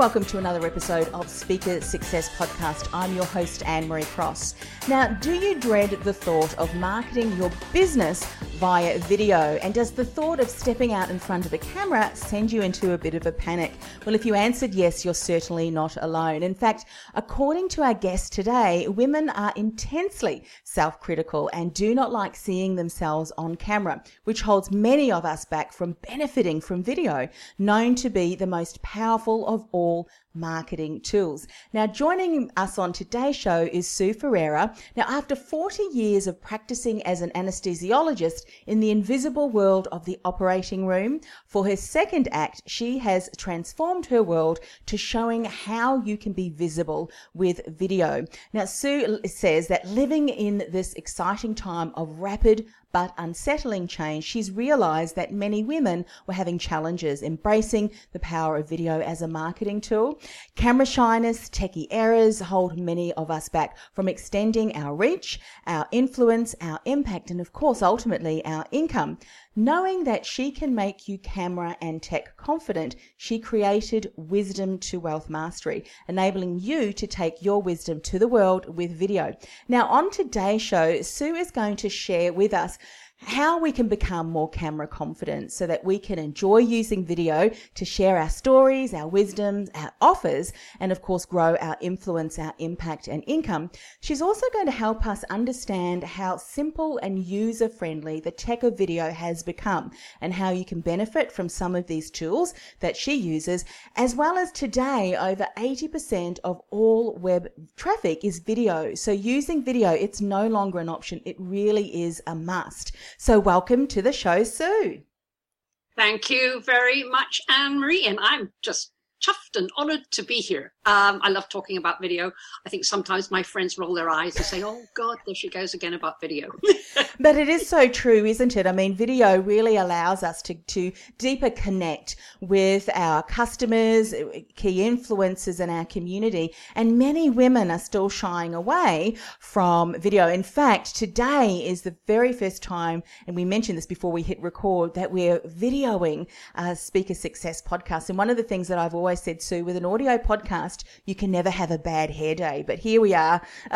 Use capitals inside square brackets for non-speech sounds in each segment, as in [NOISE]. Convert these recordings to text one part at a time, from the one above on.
Welcome to another episode of Speaker Success Podcast. I'm your host, Anne Marie Cross. Now, do you dread the thought of marketing your business via video? And does the thought of stepping out in front of the camera send you into a bit of a panic? Well, if you answered yes, you're certainly not alone. In fact, according to our guest today, women are intensely self critical and do not like seeing themselves on camera, which holds many of us back from benefiting from video, known to be the most powerful of all marketing tools. Now, joining us on today's show is Sue Ferreira. Now, after 40 years of practicing as an anesthesiologist in the invisible world of the operating room, for her second act, she has transformed her world to showing how you can be visible with video. Now, Sue says that living in this exciting time of rapid but unsettling change, she's realized that many women were having challenges embracing the power of video as a marketing tool. Camera shyness, techie errors hold many of us back from extending our reach, our influence, our impact, and of course, ultimately, our income. Knowing that she can make you camera and tech confident, she created Wisdom to Wealth Mastery, enabling you to take your wisdom to the world with video. Now, on today's show, Sue is going to share with us how we can become more camera confident so that we can enjoy using video to share our stories, our wisdoms, our offers, and of course grow our influence, our impact and income. She's also going to help us understand how simple and user friendly the tech of video has become and how you can benefit from some of these tools that she uses, as well as today over 80% of all web traffic is video. So using video, it's no longer an option. It really is a must. So, welcome to the show, Sue. Thank you very much, Anne Marie. And I'm just chuffed and honored to be here. Um, I love talking about video. I think sometimes my friends roll their eyes and say, oh, God, there she goes again about video. [LAUGHS] but it is so true, isn't it? I mean, video really allows us to, to deeper connect with our customers, key influencers in our community. And many women are still shying away from video. In fact, today is the very first time, and we mentioned this before we hit record, that we're videoing a Speaker Success podcast. And one of the things that I've always said, Sue, with an audio podcast, you can never have a bad hair day. But here we are, [LAUGHS]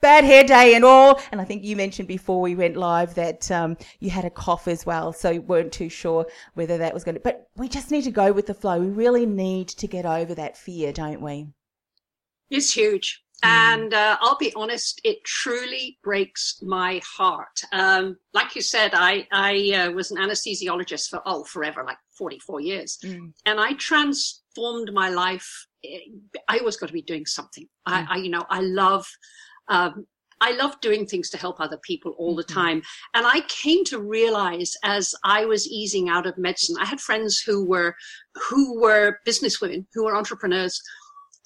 bad hair day and all. And I think you mentioned before we went live that um, you had a cough as well. So weren't too sure whether that was going to, but we just need to go with the flow. We really need to get over that fear, don't we? It's huge. Mm. And uh, I'll be honest, it truly breaks my heart. Um, like you said, I, I uh, was an anesthesiologist for, oh, forever, like 44 years. Mm. And I transformed my life. I always got to be doing something. Mm. I, I, you know, I love, um, I love doing things to help other people all the mm-hmm. time. And I came to realize as I was easing out of medicine, I had friends who were, who were businesswomen, who were entrepreneurs,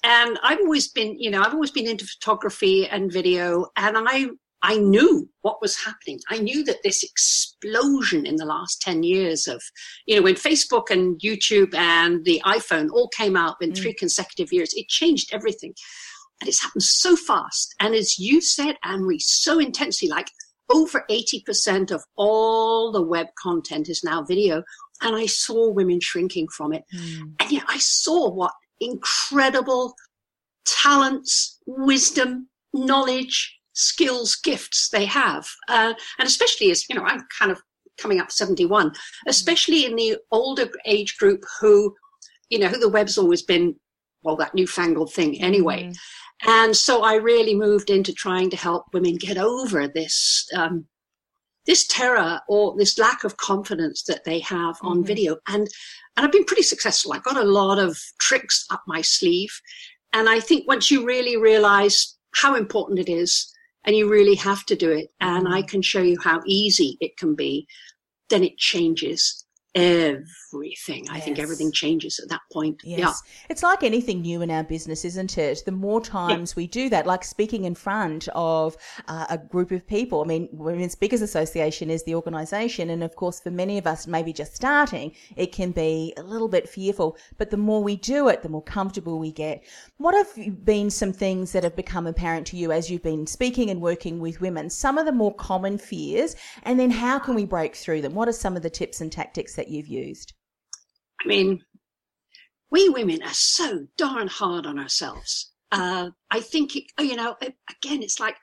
and I've always been, you know, I've always been into photography and video, and I I knew what was happening. I knew that this explosion in the last 10 years of, you know, when Facebook and YouTube and the iPhone all came out in mm. three consecutive years, it changed everything. And it's happened so fast. And as you said, Anne-Marie, so intensely, like over 80% of all the web content is now video. And I saw women shrinking from it. Mm. And yet I saw what incredible talents, wisdom, knowledge, skills, gifts they have. Uh, and especially as, you know, I'm kind of coming up 71, especially in the older age group who, you know, who the web's always been well, that newfangled thing anyway. Mm-hmm. And so I really moved into trying to help women get over this um, this terror or this lack of confidence that they have on mm-hmm. video. And and I've been pretty successful. I've got a lot of tricks up my sleeve. And I think once you really realize how important it is and you really have to do it, and I mm-hmm. can show you how easy it can be, then it changes everything. I think everything changes at that point. Yes. Yeah. It's like anything new in our business, isn't it? The more times yeah. we do that, like speaking in front of uh, a group of people. I mean, Women Speakers Association is the organization. And of course, for many of us, maybe just starting, it can be a little bit fearful. But the more we do it, the more comfortable we get. What have been some things that have become apparent to you as you've been speaking and working with women? Some of the more common fears, and then how can we break through them? What are some of the tips and tactics that that you've used? I mean, we women are so darn hard on ourselves. Uh, I think, it, you know, again, it's like,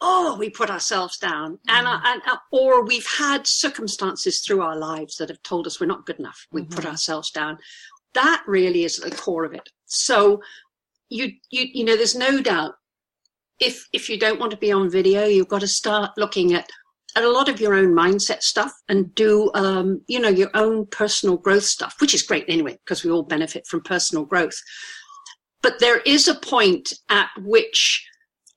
oh, we put ourselves down, and, uh, mm-hmm. and uh, or we've had circumstances through our lives that have told us we're not good enough. We mm-hmm. put ourselves down. That really is at the core of it. So, you you you know, there's no doubt if if you don't want to be on video, you've got to start looking at a lot of your own mindset stuff and do um, you know your own personal growth stuff which is great anyway because we all benefit from personal growth. But there is a point at which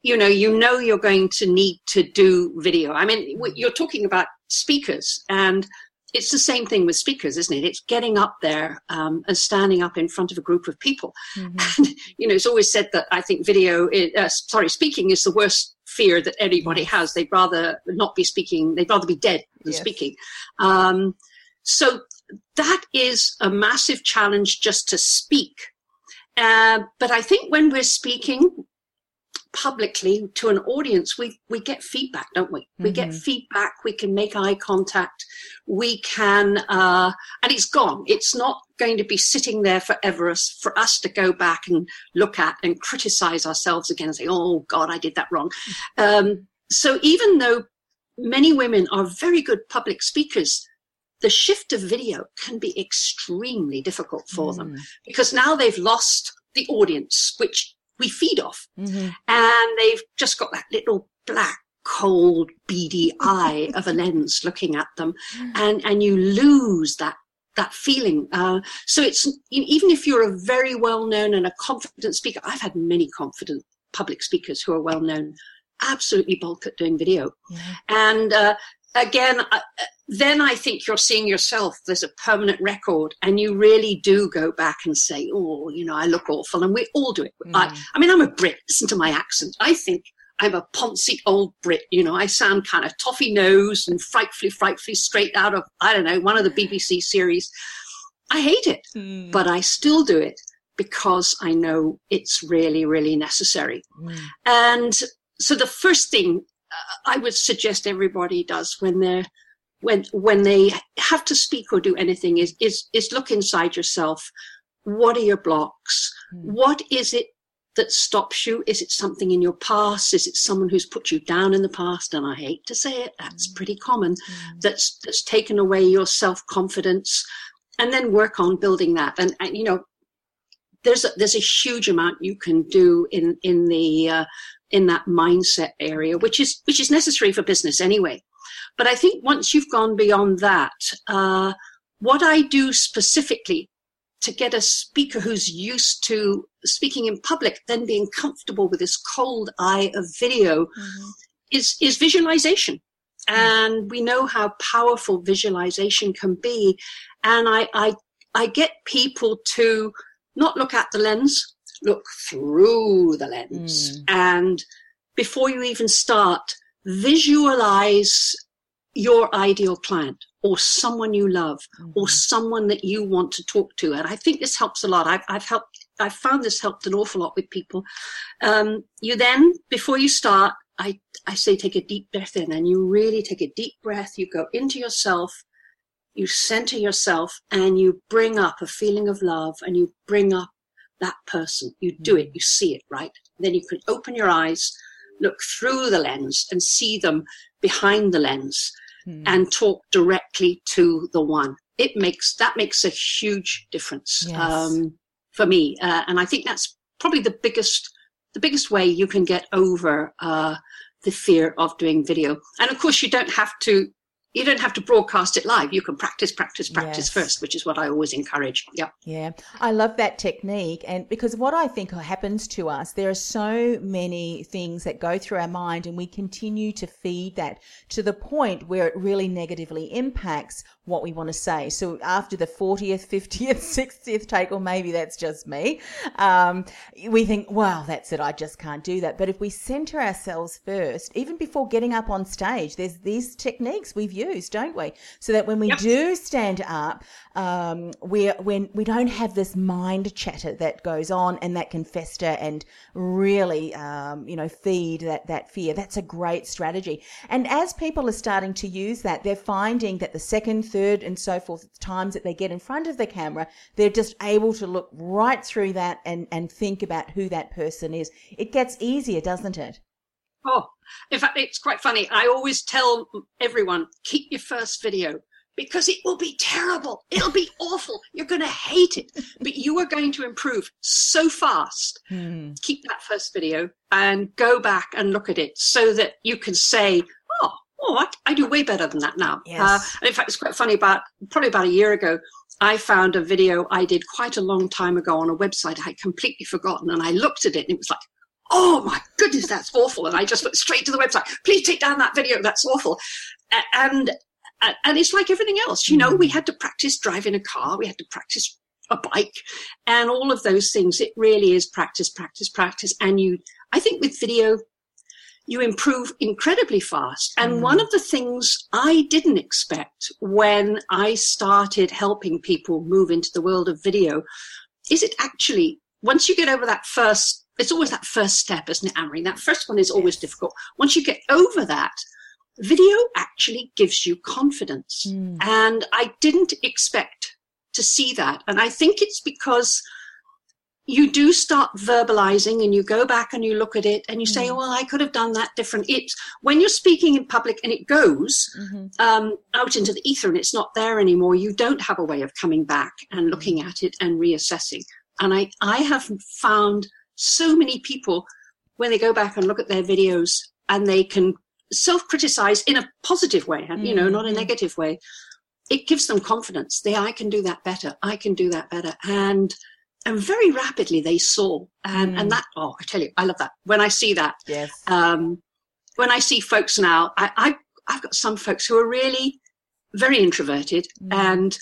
you know you know you're going to need to do video. I mean you're talking about speakers and it's the same thing with speakers, isn't it? It's getting up there um, and standing up in front of a group of people. Mm-hmm. [LAUGHS] And, you know, it's always said that I think video, is, uh, sorry, speaking is the worst fear that anybody has. They'd rather not be speaking. They'd rather be dead than yes. speaking. Um, so that is a massive challenge just to speak. Uh, but I think when we're speaking, publicly to an audience, we, we get feedback, don't we? We mm-hmm. get feedback. We can make eye contact. We can, uh, and it's gone. It's not going to be sitting there forever for us to go back and look at and criticize ourselves again and say, oh God, I did that wrong. Um, so even though many women are very good public speakers, the shift of video can be extremely difficult for mm. them because now they've lost the audience, which we feed off. Mm-hmm. And they've just got that little black, cold, beady eye [LAUGHS] of a lens looking at them. And, and you lose that that feeling. Uh, so it's even if you're a very well known and a confident speaker, I've had many confident public speakers who are well known, absolutely bulk at doing video. Yeah. And uh, again, uh, then I think you're seeing yourself as a permanent record, and you really do go back and say, "Oh, you know, I look awful," and we all do it. Mm. I, I mean, I'm a Brit. Listen to my accent. I think I'm a poncy old Brit. You know, I sound kind of toffee nosed and frightfully, frightfully straight out of I don't know one of the BBC series. I hate it, mm. but I still do it because I know it's really, really necessary. Mm. And so the first thing uh, I would suggest everybody does when they're when when they have to speak or do anything is is is look inside yourself. What are your blocks? Mm. What is it that stops you? Is it something in your past? Is it someone who's put you down in the past? And I hate to say it, that's mm. pretty common. Mm. That's that's taken away your self confidence, and then work on building that. And, and you know, there's a, there's a huge amount you can do in in the uh, in that mindset area, which is which is necessary for business anyway. But I think once you've gone beyond that, uh, what I do specifically to get a speaker who's used to speaking in public, then being comfortable with this cold eye of video, mm-hmm. is is visualization. And we know how powerful visualization can be. And I, I, I get people to not look at the lens, look through the lens. Mm. And before you even start, visualize your ideal client or someone you love mm-hmm. or someone that you want to talk to. And I think this helps a lot. I've, I've helped, I've found this helped an awful lot with people. Um, you then, before you start, I, I say take a deep breath in and you really take a deep breath. You go into yourself, you center yourself and you bring up a feeling of love and you bring up that person. You do it, mm-hmm. you see it, right? Then you can open your eyes, look through the lens and see them behind the lens mm. and talk directly to the one. It makes that makes a huge difference. Yes. Um, for me. Uh, and I think that's probably the biggest, the biggest way you can get over, uh, the fear of doing video. And of course, you don't have to you don't have to broadcast it live. You can practice, practice, practice yes. first, which is what I always encourage. Yeah. Yeah. I love that technique. And because what I think happens to us, there are so many things that go through our mind and we continue to feed that to the point where it really negatively impacts what we want to say. So after the 40th, 50th, 60th take, or maybe that's just me, um, we think, well, that's it. I just can't do that. But if we center ourselves first, even before getting up on stage, there's these techniques we've used don't we? So that when we yep. do stand up, um, we when we don't have this mind chatter that goes on and that can fester and really, um, you know, feed that that fear. That's a great strategy. And as people are starting to use that, they're finding that the second, third, and so forth The times that they get in front of the camera, they're just able to look right through that and and think about who that person is. It gets easier, doesn't it? Oh, in fact, it's quite funny. I always tell everyone keep your first video because it will be terrible. It'll be awful. You're going to hate it, but you are going to improve so fast. Hmm. Keep that first video and go back and look at it so that you can say, oh, I, I do way better than that now. Yes. Uh, in fact, it's quite funny. About probably about a year ago, I found a video I did quite a long time ago on a website I had completely forgotten, and I looked at it, and it was like, oh my goodness, that's awful. And I just went straight to the website. Please take down that video. That's awful. And and it's like everything else. You know, we had to practice driving a car. We had to practice a bike and all of those things. It really is practice, practice, practice. And you, I think with video, you improve incredibly fast. And mm. one of the things I didn't expect when I started helping people move into the world of video is it actually, once you get over that first it's always that first step, isn't it, Anne-Marie? That first one is always difficult. Once you get over that, video actually gives you confidence. Mm. And I didn't expect to see that. And I think it's because you do start verbalizing and you go back and you look at it and you say, mm. well, I could have done that different. It's when you're speaking in public and it goes mm-hmm. um, out into the ether and it's not there anymore, you don't have a way of coming back and looking at it and reassessing. And I, I have found so many people when they go back and look at their videos and they can self-criticize in a positive way mm-hmm. you know not a mm-hmm. negative way it gives them confidence they i can do that better i can do that better and and very rapidly they saw and mm. and that oh i tell you i love that when i see that yes um when i see folks now i, I i've got some folks who are really very introverted mm. and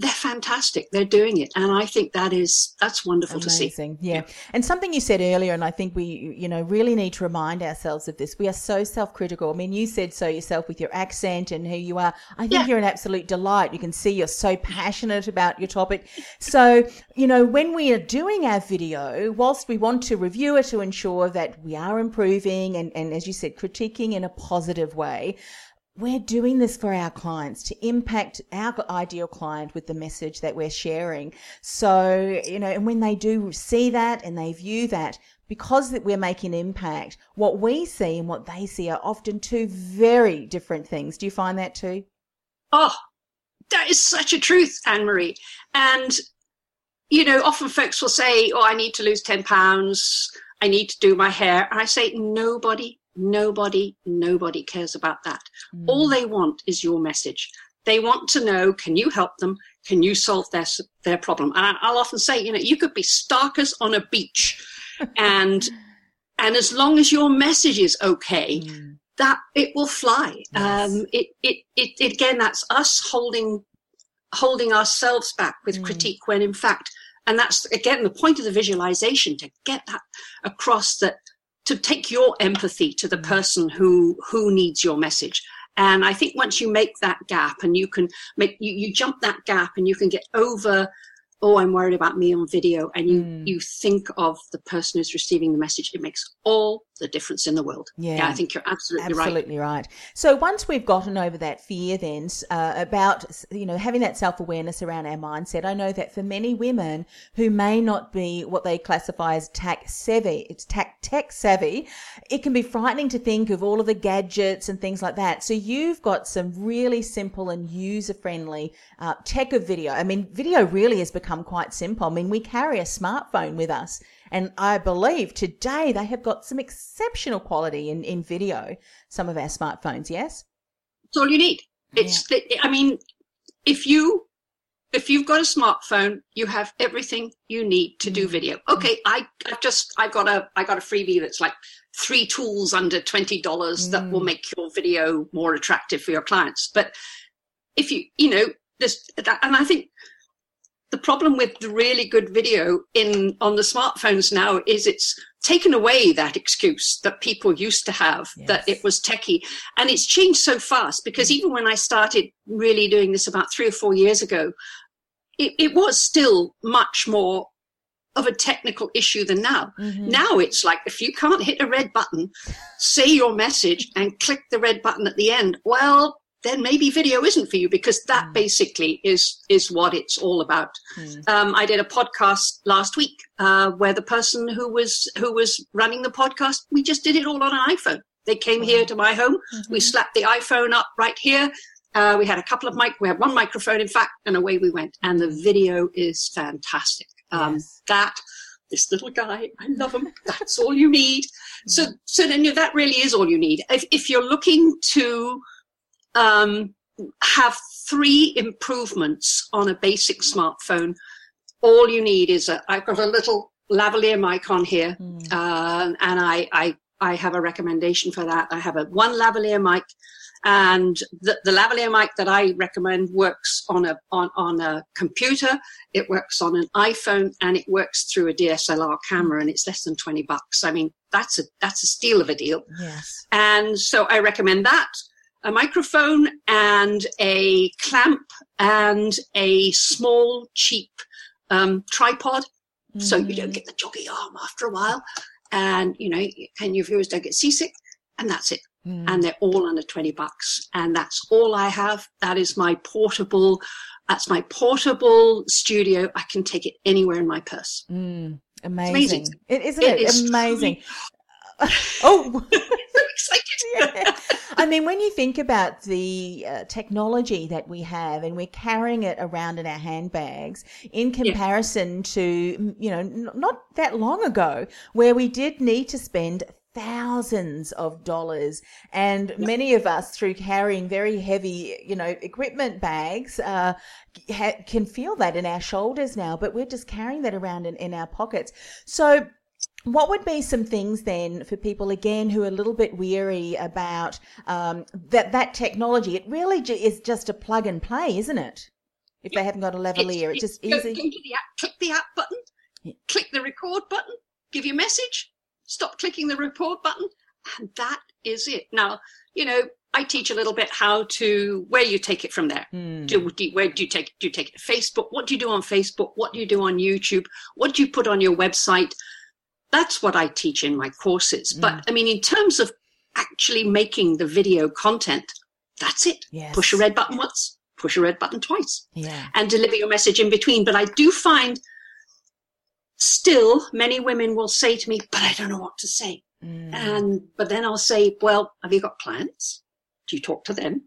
they're fantastic. They're doing it. And I think that is, that's wonderful Amazing. to see. Yeah. And something you said earlier, and I think we, you know, really need to remind ourselves of this. We are so self critical. I mean, you said so yourself with your accent and who you are. I think yeah. you're an absolute delight. You can see you're so passionate about your topic. So, you know, when we are doing our video, whilst we want to review it to ensure that we are improving and, and as you said, critiquing in a positive way, we're doing this for our clients to impact our ideal client with the message that we're sharing. So, you know, and when they do see that and they view that, because that we're making impact, what we see and what they see are often two very different things. Do you find that too? Oh, that is such a truth, Anne Marie. And, you know, often folks will say, Oh, I need to lose 10 pounds. I need to do my hair. And I say, Nobody Nobody, nobody cares about that. Mm. All they want is your message. They want to know, can you help them? Can you solve their, their problem? And I'll often say, you know, you could be starkers on a beach [LAUGHS] and, and as long as your message is okay, mm. that it will fly. Yes. Um, it, it, it, again, that's us holding, holding ourselves back with mm. critique when in fact, and that's again the point of the visualization to get that across that to take your empathy to the mm. person who who needs your message and i think once you make that gap and you can make you, you jump that gap and you can get over oh i'm worried about me on video and you mm. you think of the person who's receiving the message it makes all the difference in the world. Yeah. I think you're absolutely, right. Absolutely right. So once we've gotten over that fear, then uh, about you know having that self awareness around our mindset, I know that for many women who may not be what they classify as tech savvy, it's tech tech savvy, it can be frightening to think of all of the gadgets and things like that. So you've got some really simple and user friendly uh, tech of video. I mean, video really has become quite simple. I mean, we carry a smartphone with us. And I believe today they have got some exceptional quality in, in video, some of our smartphones, yes? It's all you need. It's, the, I mean, if you, if you've got a smartphone, you have everything you need to do mm. video. Mm. Okay. I, I've just, I've got a, I got a freebie that's like three tools under $20 that will mm. make your video more attractive for your clients. But if you, you know, this, and I think the problem with the really good video in on the smartphones now is it's taken away that excuse that people used to have that it was techie. And it's changed so fast because mm. even when i started really doing this about three or four years ago it, it was still much more of a technical issue than now. Mm-hmm. Now it's like if you can't hit a red button say your message and click the red button at the end well then maybe video isn't for you because that basically is is what it's all about. Um, I did a podcast last week uh, where the person who was who was running the podcast, we just did it all on an iPhone. They came here to my home. We slapped the iPhone up right here. Uh, we had a couple of mic. We had one microphone, in fact, and away we went. And the video is fantastic. Um, Yes. That this little guy, I love him. That's all you need. So, so then you know, that really is all you need. If, if you're looking to um, have three improvements on a basic smartphone. All you need is a, I've got a little lavalier mic on here, uh, and I, I, I have a recommendation for that. I have a one lavalier mic, and the, the lavalier mic that I recommend works on a on, on a computer. It works on an iPhone, and it works through a DSLR camera, and it's less than twenty bucks. I mean, that's a that's a steal of a deal. Yes. And so I recommend that a microphone and a clamp and a small, cheap um, tripod. So you don't mm. get the joggy arm after a while. And, you know, and your viewers don't get seasick. And that's it. Mm. And they're all under 20 bucks. And that's all I have. That is my portable, that's my portable studio. I can take it anywhere in my purse. Mm. Amazing. amazing. It, isn't It it? is Amazing. [LAUGHS] oh, [LAUGHS] so excited. [LAUGHS] yeah. I mean, when you think about the uh, technology that we have and we're carrying it around in our handbags in comparison to, mm, you know, n- not that long ago where we did need to spend thousands of dollars and many of us through carrying very heavy you know equipment bags uh, ha- can feel that in our shoulders now but we're just carrying that around in, in our pockets. So what would be some things then for people again who are a little bit weary about um, that that technology? It really ju- is just a plug and play, isn't it? If they haven't got a lavalier, it's just go, easy. Go the app, click the app button, click the record button, give your message, stop clicking the record button, and that is it. Now, you know, I teach a little bit how to where you take it from there. Hmm. Do, do where do you take it? Do you take it to Facebook? What do you do on Facebook? What do you do on YouTube? What do you put on your website? That's what I teach in my courses. Hmm. But I mean, in terms of actually making the video content, that's it. Yes. Push a red button once, push a red button twice Yeah. and deliver your message in between. But I do find still many women will say to me, but I don't know what to say. Mm. And, but then I'll say, well, have you got clients? Do you talk to them?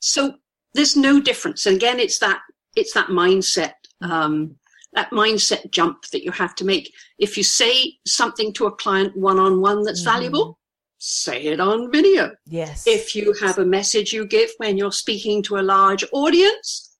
So there's no difference. And again, it's that, it's that mindset, um, that mindset jump that you have to make. If you say something to a client one on one that's valuable, say it on video. Yes. If you have a message you give when you're speaking to a large audience,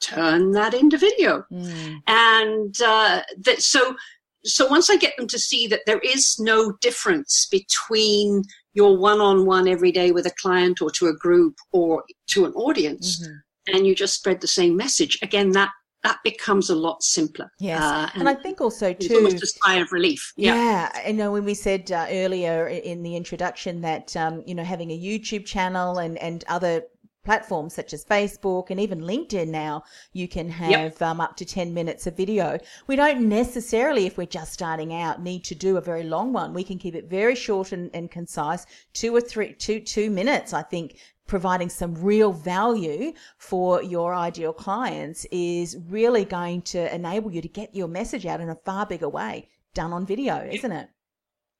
turn that into video. Mm. And uh, that so so once I get them to see that there is no difference between your one-on-one every day with a client or to a group or to an audience, Mm-hmm. and you just spread the same message, again that that becomes a lot simpler. Yes. Uh, and I think also it's too. almost a sigh of relief. Yeah. Yeah, I know when we said uh, earlier in the introduction that um, you know having a YouTube channel and and other platforms such as Facebook and even LinkedIn now, you can have yep. um, up to 10 minutes of video. We don't necessarily, if we're just starting out, need to do a very long one. We can keep it very short and, and concise, two or three, two, two minutes, I think, providing some real value for your ideal clients is really going to enable you to get your message out in a far bigger way done on video, isn't it?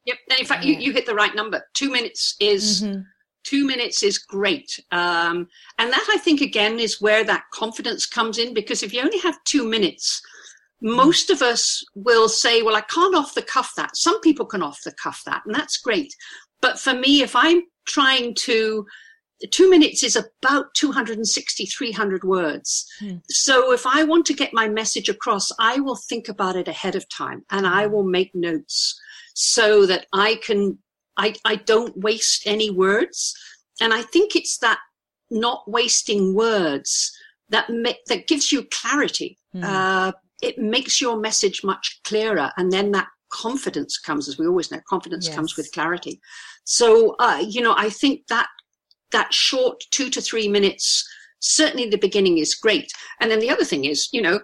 Yep. And in fact, yeah. you, you hit the right number. Two minutes is mm-hmm two minutes is great. Um, and that I think again is where that confidence comes in because if you only have two minutes, most of us will say, well, I can't off the cuff that. Some people can off the cuff that, and that's great. But for me, if I'm trying to, two minutes is about 260, 300 words. Hmm. So if I want to get my message across, I will think about it ahead of time and I will make notes so that I can I, I don't waste any words. And I think it's that not wasting words that make, that gives you clarity. Mm. Uh, it makes your message much clearer. And then that confidence comes, as we always know, confidence yes. comes with clarity. So, uh, you know, I think that that short two to three minutes, certainly the beginning is great. And then the other thing is, you know,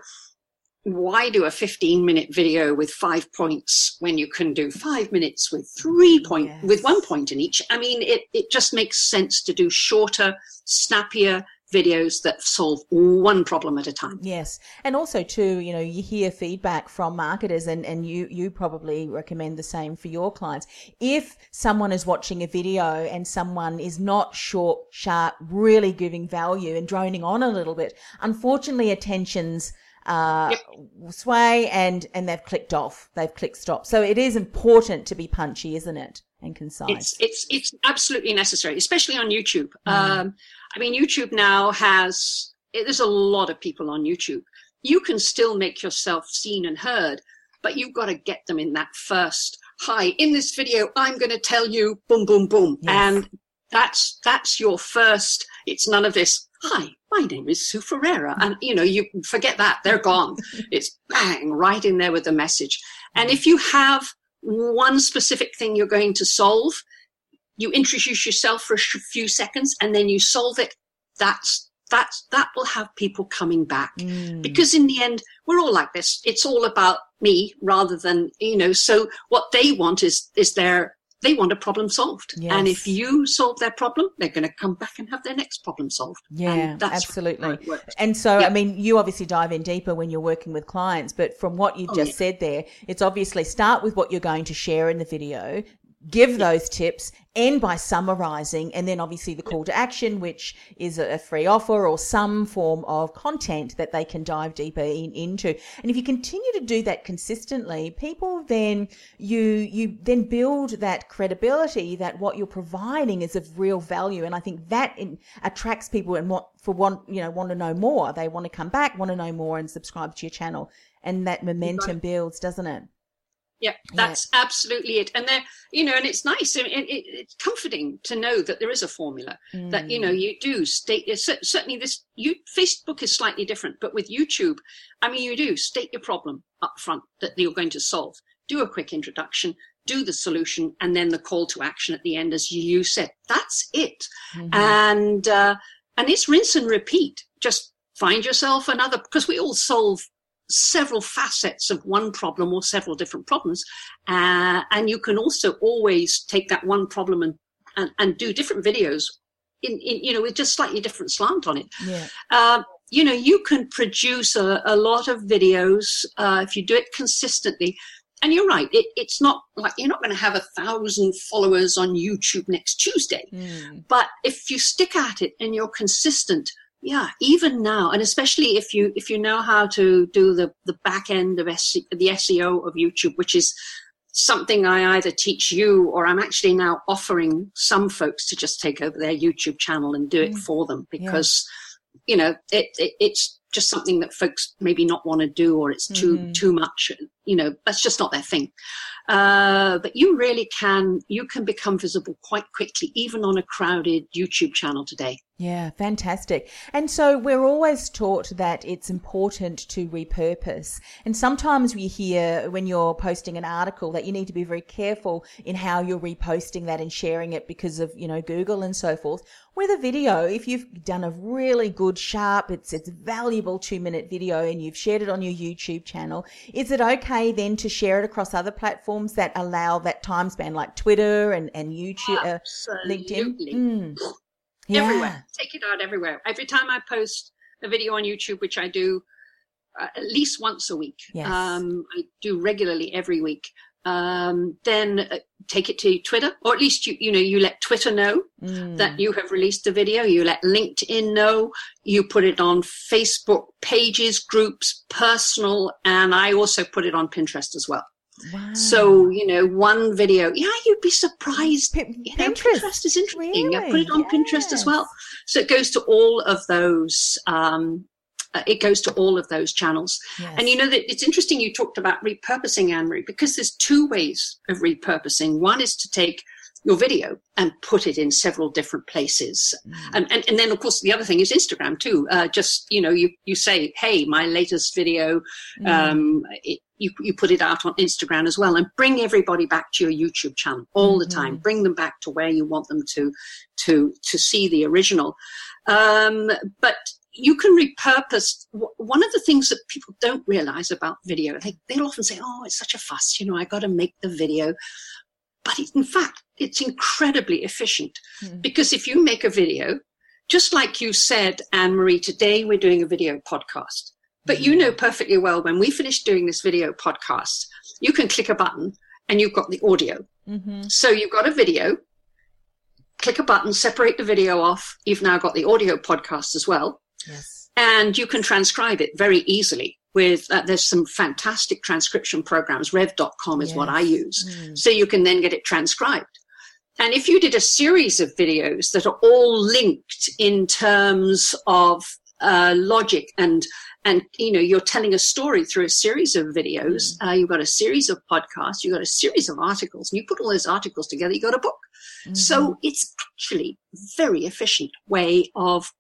why do a 15 minute video with five points when you can do five minutes with three mm, point yes. with one point in each i mean it, it just makes sense to do shorter snappier videos that solve one problem at a time. Yes. And also too you know you hear feedback from marketers and and you you probably recommend the same for your clients. If someone is watching a video and someone is not short sharp really giving value and droning on a little bit unfortunately attention's uh, yep. sway and and they've clicked off. They've clicked stop. So it is important to be punchy, isn't it? And concise. It's it's it's absolutely necessary, especially on YouTube. Mm. Um, I mean, YouTube now has there's a lot of people on YouTube. You can still make yourself seen and heard, but you've got to get them in that first. Hi, in this video, I'm going to tell you, boom, boom, boom, yes. and that's that's your first. It's none of this hi, my name is Sue Ferreira. And, you know, you forget that, they're gone. [LAUGHS] it's bang, right in there with the message. And if you have one specific thing you're going to solve, you introduce yourself for a few seconds and then you solve it. That's, that's, that will have people coming back. Mm. Because in the end, we're all like this. It's all about me rather than, you know, so what they want is, is their they want a problem solved. Yes. And if you solve their problem, they're going to come back and have their next problem solved. Yeah, absolutely. And so, I mean, you obviously dive in deeper when you're working with clients, but from what you've oh, just yeah. said there, it's obviously start with what you're going to share in the video, give those tips end by summarizing and then obviously the call to action which is a free offer or some form of content that they can dive deeper in, into. And if you continue to do that consistently people then you you then build that credibility that what you're providing is of real value. And i think that in, attracts people and what for one you know want to know more. They want to come back want to know more and subscribe to your channel. And that momentum builds doesn't it yeah, that's yeah. absolutely it. And there, you know, and it's nice. It, it, it's comforting to know that there is a formula mm. that you know mm. you do state. Certainly, this you Facebook is slightly different, but with YouTube, I mean, you do state your problem up front that you're going to solve. Do a quick introduction, do the solution, and then the call to action at the end, as you said. That's it. Mm-hmm. And uh, and it's rinse and repeat. Just find yourself another because we all solve several facets of one problem or several different problems. Uh, and you can also always take that one problem and, and, and do different videos in, in, you know, with just slightly different slant on it. Yeah. Uh, you know, you can produce a, a lot of videos uh, if you do it consistently. And you're right, it, it's not like you're not going to have a thousand followers on YouTube next Tuesday. Mm. But if you stick at it and you're consistent, yeah even now and especially if you if you know how to do the the back end of SC, the seo of youtube which is something i either teach you or i'm actually now offering some folks to just take over their youtube channel and do it mm. for them because yeah. you know it, it, it's just something that folks maybe not want to do or it's too mm-hmm. too much you know that's just not their thing uh, but you really can you can become visible quite quickly even on a crowded youtube channel today yeah, fantastic. And so we're always taught that it's important to repurpose. And sometimes we hear when you're posting an article that you need to be very careful in how you're reposting that and sharing it because of, you know, Google and so forth. With a video, if you've done a really good, sharp, it's, it's valuable two minute video and you've shared it on your YouTube channel, is it okay then to share it across other platforms that allow that time span like Twitter and, and YouTube, uh, LinkedIn? Mm yeah. everywhere. Take it out everywhere. Every time I post a video on YouTube, which I do uh, at least once a week, yes. um, I do regularly every week. Um, then uh, take it to Twitter, or at least you you know you let Twitter know mm. that you have released a video. You let LinkedIn know. You put it on Facebook pages, groups, personal, and I also put it on Pinterest as well. Wow. So, you know, one video, yeah, you'd be surprised. P- you know, Pinterest. Pinterest is interesting. Really? I put it on yes. Pinterest as well. So it goes to all of those, um, uh, it goes to all of those channels. Yes. And you know that it's interesting you talked about repurposing, Anne Marie, because there's two ways of repurposing. One is to take your video and put it in several different places. Mm. And, and, and then of course the other thing is Instagram too. Uh, just, you know, you, you say, Hey, my latest video, mm. um, it, you, you put it out on Instagram as well and bring everybody back to your YouTube channel all mm-hmm. the time. Mm-hmm. Bring them back to where you want them to, to, to see the original. Um, but you can repurpose one of the things that people don't realize about video. They, they'll often say, Oh, it's such a fuss. You know, I got to make the video. But in fact, it's incredibly efficient mm-hmm. because if you make a video, just like you said, Anne Marie, today we're doing a video podcast. But you know perfectly well when we finish doing this video podcast, you can click a button and you've got the audio. Mm-hmm. So you've got a video, click a button, separate the video off. You've now got the audio podcast as well. Yes. And you can transcribe it very easily with, uh, there's some fantastic transcription programs. Rev.com is yes. what I use. Mm. So you can then get it transcribed. And if you did a series of videos that are all linked in terms of uh, logic and and you know you're telling a story through a series of videos mm. uh, you've got a series of podcasts you've got a series of articles and you put all those articles together you got a book mm-hmm. so it's actually very efficient way of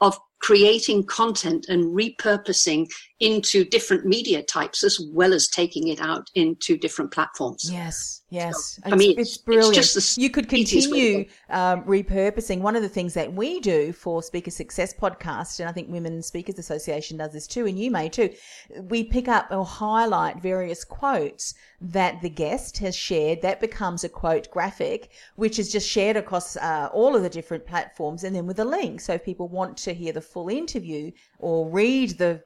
of creating content and repurposing into different media types as well as taking it out into different platforms. Yes, yes. So, I mean, it's, it's brilliant. It's just you could continue um, repurposing. One of the things that we do for Speaker Success Podcast, and I think Women Speakers Association does this too, and you may too, we pick up or highlight various quotes that the guest has shared. That becomes a quote graphic, which is just shared across uh, all of the different platforms, and then with a link. So if people want to hear the full interview or read the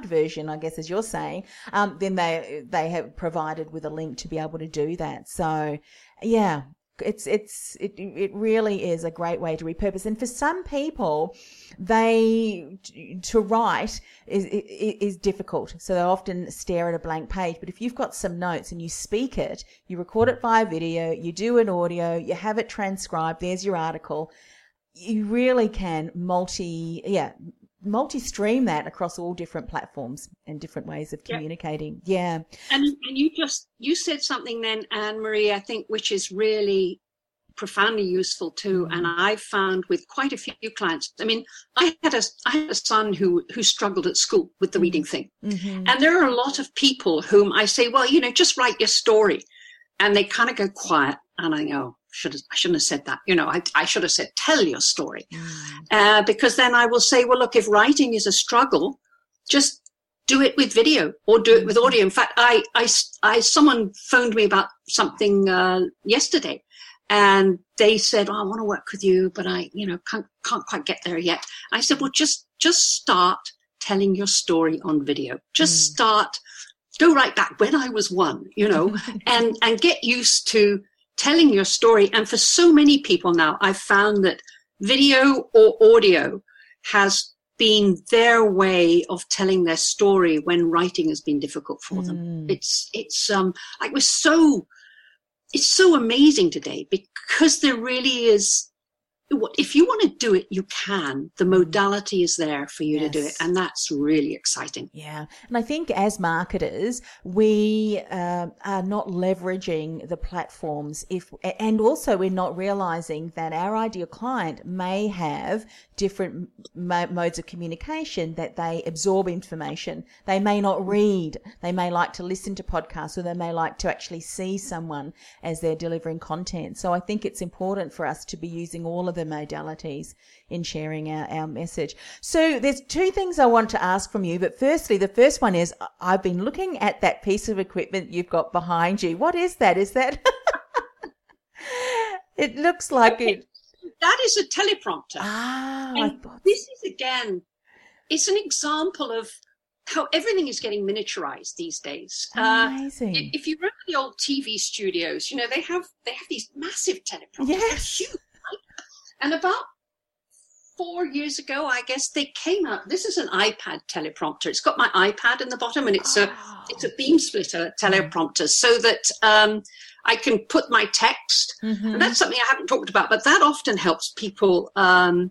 version, I guess as you're saying, um, then they they have provided with a link to be able to do that. So yeah, it's it's it it really is a great way to repurpose. And for some people they to write is is difficult. So they often stare at a blank page. But if you've got some notes and you speak it you record it via video you do an audio you have it transcribed there's your article you really can multi yeah multi-stream that across all different platforms and different ways of communicating. Yep. Yeah. And and you just you said something then, Anne Marie, I think, which is really profoundly useful too. Mm-hmm. And i've found with quite a few clients. I mean, I had a I had a son who who struggled at school with the mm-hmm. reading thing, mm-hmm. and there are a lot of people whom I say, well, you know, just write your story, and they kind of go quiet, and I go, should have, I shouldn't have said that. You know, I, I should have said, tell your story. Mm. Uh, because then I will say, well, look, if writing is a struggle, just do it with video or do it with mm-hmm. audio. In fact, I, I, I someone phoned me about something uh, yesterday and they said, oh, I want to work with you, but I, you know, can't, can't quite get there yet. I said, well, just, just start telling your story on video. Just mm. start, go right back when I was one, you know, [LAUGHS] and, and get used to telling your story. And for so many people now, I've found that video or audio has been their way of telling their story when writing has been difficult for them. Mm. It's, it's, um, like we're so, it's so amazing today because there really is if you want to do it, you can. The Mm-hmm. modality is there for you to do it, and that's really exciting. Yeah. And I think as marketers, we um are not leveraging the platforms if, and also we're not realizing that our ideal client may have different mo- modes of communication that they absorb information. They may not read. They may like to listen to podcasts or they may like to actually see someone as they're delivering content. So I think it's important for us to be using all of the modalities in sharing our, our message. So there's two things I want to ask from you. But firstly, the first one is I've been looking at that piece of equipment you've got behind you. What is that? Is that? [LAUGHS] it looks like it. That is a teleprompter. Ah, And thought- this is again, it's an example of how everything is getting miniaturized these days. Uh, amazing. i- if you remember the old TV studios, you know they have they have these massive teleprompters. They're Yes. huge, right? And about four years ago, I guess they came out. This is an iPad teleprompter. It's got my iPad in the bottom, and it's a Oh. it's a beam splitter teleprompter, so that um, I can put my text Mhm. and that's something I haven't talked about, but that often helps people, um,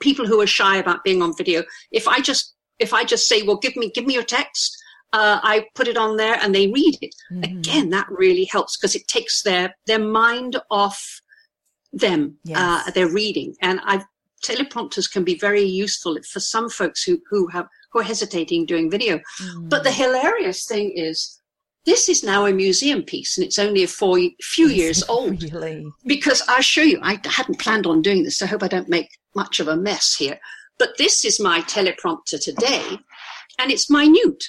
people who are shy about being on video. If I just, if I just say, well, give me, give me your text, uh, I put it on there and they read it. Mhm. Again, that really helps because it takes their, their mind off them, uh, Yes. their reading. And I've, teleprompters can be very useful for some folks who, who have, who are hesitating doing video. But the hilarious thing is, this is now a museum piece and it's only a four, few years [LAUGHS] old Really? because I'll show you. I hadn't planned on doing this, so I hope I don't make much of a mess here. But this is my teleprompter today, and it's minute.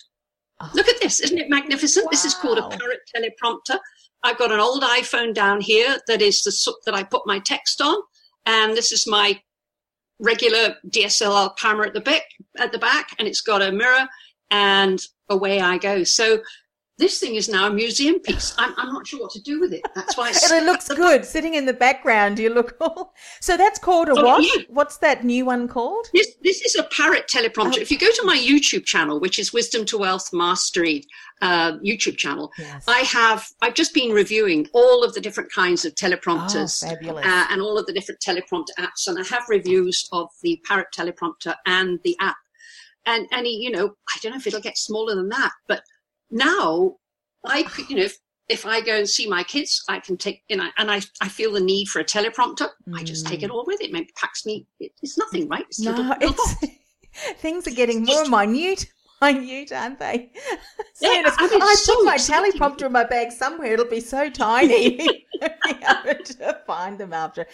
Oh. Look at this. Isn't it magnificent? This is called a parrot teleprompter. I've got an old iPhone down here that is the that I put my text on, and this is my regular DSLR camera at the back, at the back, and it's got a mirror, and away I go. So this thing is now a museum piece. I'm, I'm not sure what to do with it. That's why it's [LAUGHS] And it looks good sitting in the background. You look all. [LAUGHS] So that's called a Oh, what? yeah. What's that new one called? This this is a parrot teleprompter. Oh. If you go to my YouTube channel, which is Wisdom to Wealth Mastery uh, YouTube channel, Yes. I have I've just been reviewing all of the different kinds of teleprompters Oh, uh, and all of the different teleprompter apps, and I have reviews of the parrot teleprompter and the app. And and you know I don't know if it'll get smaller than that, but now I you know. If, if I go and see my kids, I can take, you know, and I, I feel the need for a teleprompter. I just take it all with it. Maybe packs me. it- It's nothing, right? It's a little- Mm. no, little it's [LAUGHS] things are getting more minute. [LAUGHS] Minute, aren't they? [LAUGHS] Yeah, I mean, I it's put my teleprompter in my bag somewhere. It'll be so tiny. [LAUGHS] To find them after.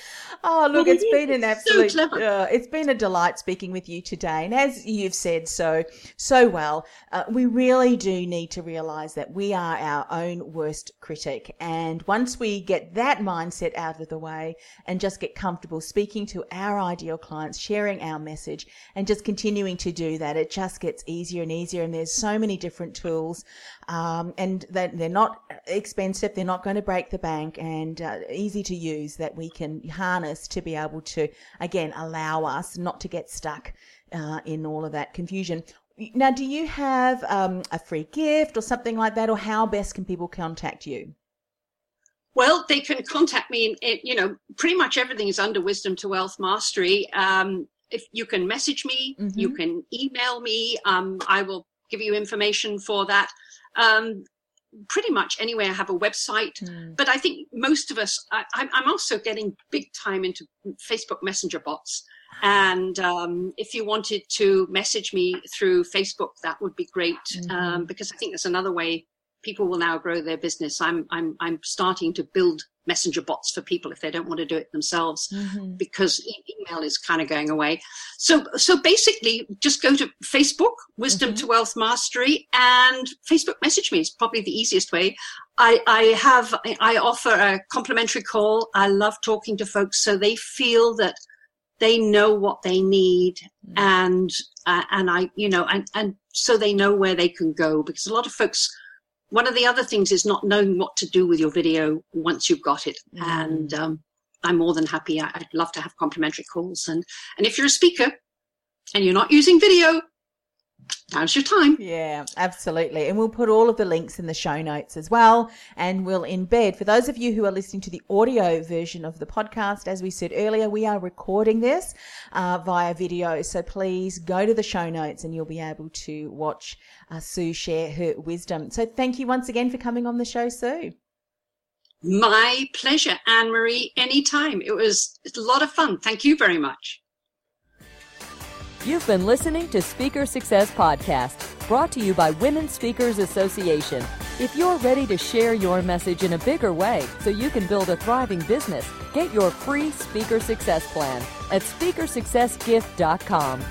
Oh, look, Well, it's it been an is. So absolute. uh, it's been a delight speaking with you today, and as you've said so so well, uh, we really do need to realise that we are our own worst critic, and once we get that mindset out of the way and just get comfortable speaking to our ideal clients, sharing our message, and just continuing to do that, it just gets easier and easier. And there's so many different tools, um, and that they're not expensive, they're not going to break the bank, and uh, easy to use that we can harness to be able to again allow us not to get stuck uh, in all of that confusion. Now, do you have um, a free gift or something like that, or how best can people contact you? Well, they can contact me. In, in, you know, pretty much everything is under Wisdom to Wealth Mastery. Um, if you can message me, you Mhm. can email me. Um, I will give you information for that. Um, pretty much anyway, I have a website. Hmm. But I think most of us, I, I'm I'm also getting big time into Facebook Messenger bots. And um, if you wanted to message me through Facebook, that would be great um, because I think that's another way people will now grow their business. I'm I'm I'm starting to build messenger bots for people if they don't want to do it themselves Mhm. because e- email is kind of going away. So so basically, just go to Facebook, Wisdom to Wealth Mastery, and Facebook message me is probably the easiest way. I I have I offer a complimentary call. I love talking to folks so they feel that they know what they need and uh, and I you know and and so they know where they can go because a lot of folks one of the other things is not knowing what to do with your video once you've got it. And um, i'm more than happy. I, i'd love to have complimentary calls. And and if you're a speaker and you're not using video now's your time. Yeah, absolutely. And we'll put all of the links in the show notes as well. And we'll embed, for those of you who are listening to the audio version of the podcast, as we said earlier, we are recording this uh, via video. So please go to the show notes and you'll be able to watch uh, Sue share her wisdom. So thank you once again for coming on the show, Sue. My pleasure, Anne Marie, anytime. It was a lot of fun. Thank you very much. You've been listening to Speaker Success Podcast, brought to you by Women Speakers Association. If you're ready to share your message in a bigger way so you can build a thriving business, get your free Speaker Success Plan at speakersuccessgift.com.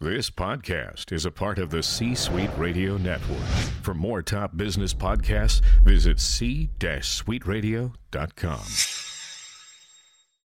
This podcast is a part of the C Suite Radio Network. For more top business podcasts, visit c-suiteradio.com.